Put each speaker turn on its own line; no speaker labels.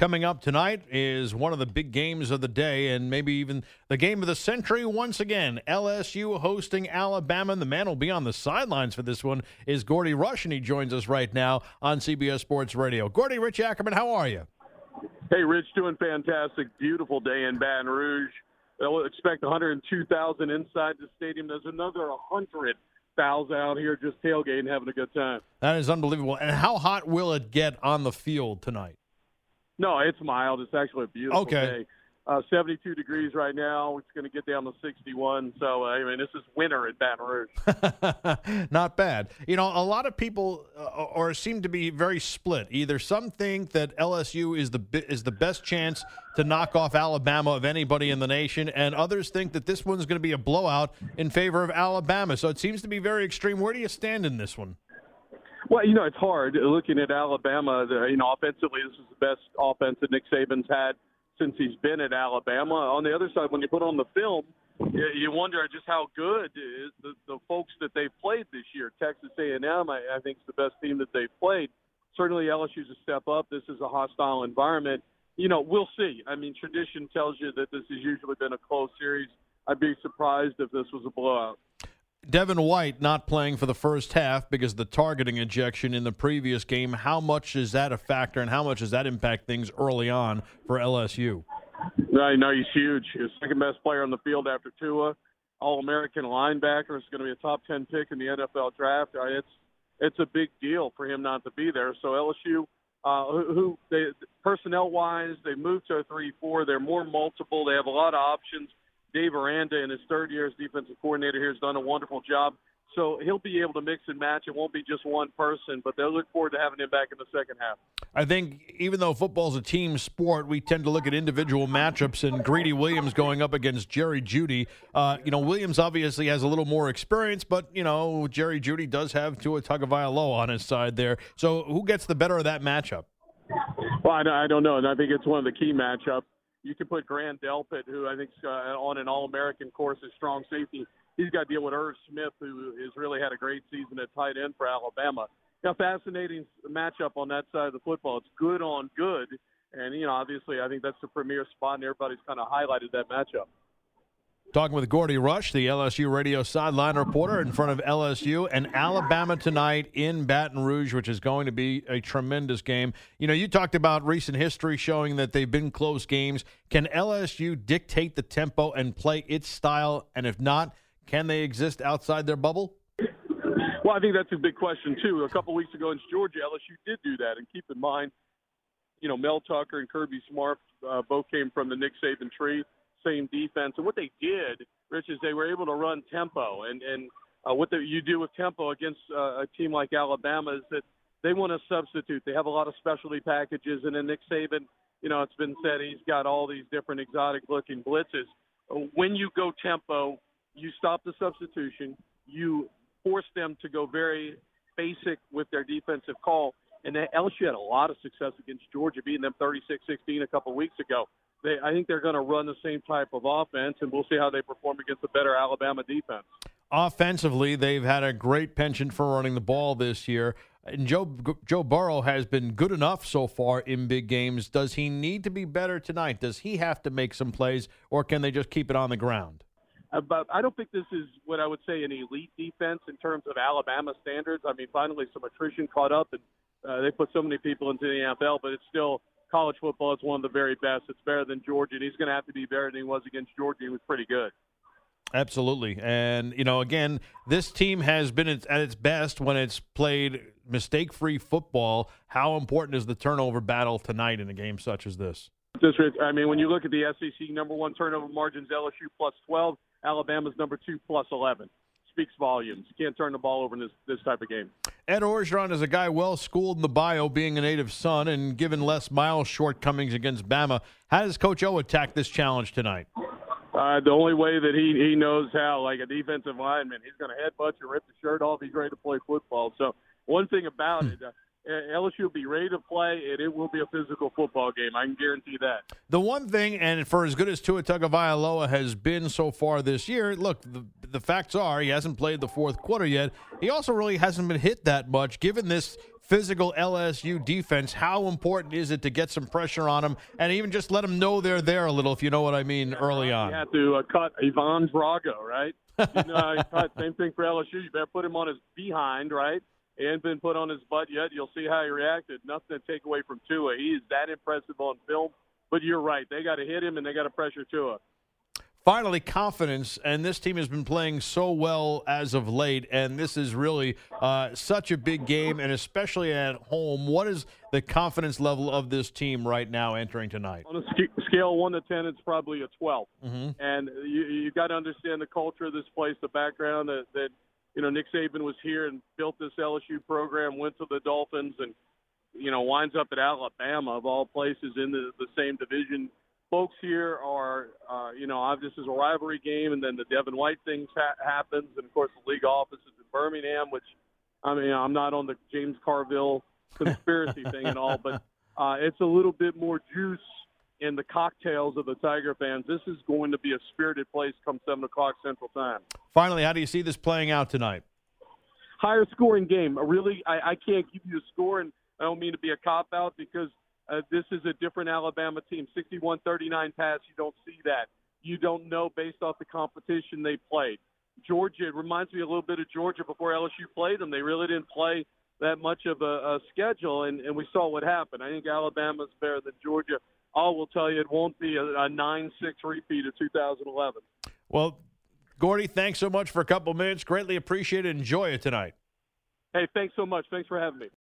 Coming up tonight is one of the big games of the day and maybe even the game of the century once again. LSU hosting Alabama. The man will be on the sidelines for this one is Gordy Rush, and he joins us right now on CBS Sports Radio. Gordy, Rich Ackerman, how are you?
Hey, Rich, doing fantastic. Beautiful day in Baton Rouge. They'll expect 102,000 inside the stadium. There's another 100,000 out here just tailgating, having a good time.
That is unbelievable. And how hot will it get on the field tonight?
No, it's mild. It's actually a beautiful
Okay.
day. Uh, 72 degrees right now. It's going to get down to 61. So, uh, I mean, this is winter in Baton Rouge.
Not bad. You know, a lot of people uh, or seem to be very split. Either some think that LSU is the is the best chance to knock off Alabama of anybody in the nation, and others think that this one's going to be a blowout in favor of Alabama. So it seems to be very extreme. Where do you stand in this one?
Well, you know, it's hard looking at Alabama. You know, offensively, this is the best offense that Nick Saban's had since he's been at Alabama. On the other side, when you put on the film, you, wonder just how good is the, the folks that they've played this year. Texas A&M, I, I think, is the best team that they've played. Certainly, LSU's a step up. This is a hostile environment. You know, we'll see. I mean, tradition tells you that this has usually been a close series. I'd be surprised if this was a blowout.
Devin White not playing for the first half because of the targeting ejection in the previous game. How much is that a factor, and how much does that impact things early on for LSU?
No, no, he's huge. He's second best player on the field after Tua. All American linebacker is going to be a top ten pick in the NFL draft. Uh, It's it's a big deal for him not to be there. So LSU, uh, who, who they personnel wise, they moved to a three four. They're more multiple. They have a lot of options. Dave Aranda, in his third year as defensive coordinator here, has done a wonderful job. So he'll be able to mix and match. It won't be just one person, but they'll look forward to having him back in the second half.
I think even though football's a team sport, we tend to look at individual matchups. And Greedy Williams going up against Jerry Jeudy. Uh, you know, Williams obviously has a little more experience, but you know, Jerry Jeudy does have Tua Tagovailoa on his side there. So who gets the better of that matchup?
Well, I, I don't know, and I think it's one of the key matchups. You can put Grant Delpit, who I think uh, on an All-American course is strong safety. He's got to deal with Irv Smith, who has really had a great season at tight end for Alabama. Now, fascinating matchup on that side of the football. It's good on good, and you know, obviously, I think that's the premier spot, and everybody's kind of highlighted that matchup.
Talking with Gordy Rush, the LSU radio sideline reporter in front of LSU and Alabama tonight in Baton Rouge, which is going to be a tremendous game. You know, you talked about recent history showing that they've been close games. Can LSU dictate the tempo and play its style? And if not, can they exist outside their bubble?
Well, I think that's a big question too. A couple weeks ago in Georgia, LSU did do that, and keep in mind, you know, Mel Tucker and Kirby Smart uh, both came from the Nick Saban tree, same defense, and what they did, Rich, is they were able to run tempo, and and uh, what the, you do with tempo against uh, a team like Alabama is that they want to substitute. They have a lot of specialty packages, and then Nick Saban, you know, it's been said he's got all these different exotic-looking blitzes. When you go tempo, you stop the substitution. You force them to go very basic with their defensive call. And LSU had a lot of success against Georgia, beating them 36-16 a couple weeks ago. They, I think they're going to run the same type of offense, and we'll see how they perform against a better Alabama defense.
Offensively, they've had a great penchant for running the ball this year. And Joe Joe Burrow has been good enough so far in big games. Does he need to be better tonight? Does he have to make some plays, or can they just keep it on the ground?
But I don't think this is what I would say an elite defense in terms of Alabama standards. I mean, finally some attrition caught up, and uh, they put so many people into the NFL, but it's still college football. is one of the very best. It's better than Georgia, and he's going to have to be better than he was against Georgia. He was pretty good.
Absolutely. And, you know, again, this team has been at its best when it's played mistake free football. How important is the turnover battle tonight in a game such as this?
I mean, when you look at the SEC number one turnover margins, LSU plus 12, Alabama's number two plus 11. Speaks volumes. You can't turn the ball over in this, this type of game.
Ed Orgeron is a guy well schooled in the bayou, being a native son, and given Les Miles' shortcomings against Bama. How does Coach O attack this challenge tonight?
Uh, the only way that he he knows how, like a defensive lineman, he's going to headbutt you, rip the shirt off. He's ready to play football. So one thing about it, uh, LSU will be ready to play, and it will be a physical football game. I can guarantee that.
The one thing, and for as good as Tua Tagovailoa has been so far this year, look, the, the facts are he hasn't played the fourth quarter yet. He also really hasn't been hit that much. Given this physical LSU defense, how important is it to get some pressure on them and even just let them know they're there a little, if you know what I mean, early on?
You have to uh, cut Ivan Drago, right? you know, same thing for LSU. You better put him on his behind, right? He hasn't been put on his butt yet. You'll see how he reacted. Nothing to take away from Tua. He is that impressive on film. But you're right. They got to hit him and they got to pressure Tua.
Finally, confidence, and this team has been playing so well as of late, and this is really uh, such a big game, and especially at home. What is the confidence level of this team right now entering tonight?
On a scale one to ten, it's probably a 12
mm-hmm.
and you you got to understand the culture of this place, the background that, that you know Nick Saban was here and built this LSU program, went to the Dolphins, and you know winds up at Alabama of all places in the, the same division. Folks here are, uh, you know, this is a rivalry game, and then the Devin White thing ha- happens, and of course the league office is in Birmingham, which, I mean, I'm not on the James Carville conspiracy thing at all, but uh, it's a little bit more juice in the cocktails of the Tiger fans. This is going to be a spirited place come seven o'clock Central Time.
Finally, how do you see this playing out tonight?
Higher scoring game. Really, I, I can't give you a score, and I don't mean to be a cop out because uh, this is a different Alabama team. 61-39 pass, you don't see that. You don't know based off the competition they played. Georgia, it reminds me a little bit of Georgia before LSU played them. They really didn't play that much of a, a schedule, and, and we saw what happened. I think Alabama's better than Georgia. I will tell you, it won't be a, a 9-6 repeat of 2011.
Well, Gordy, thanks so much for a couple minutes. Greatly appreciate it. Enjoy it tonight.
Hey, thanks so much. Thanks for having me.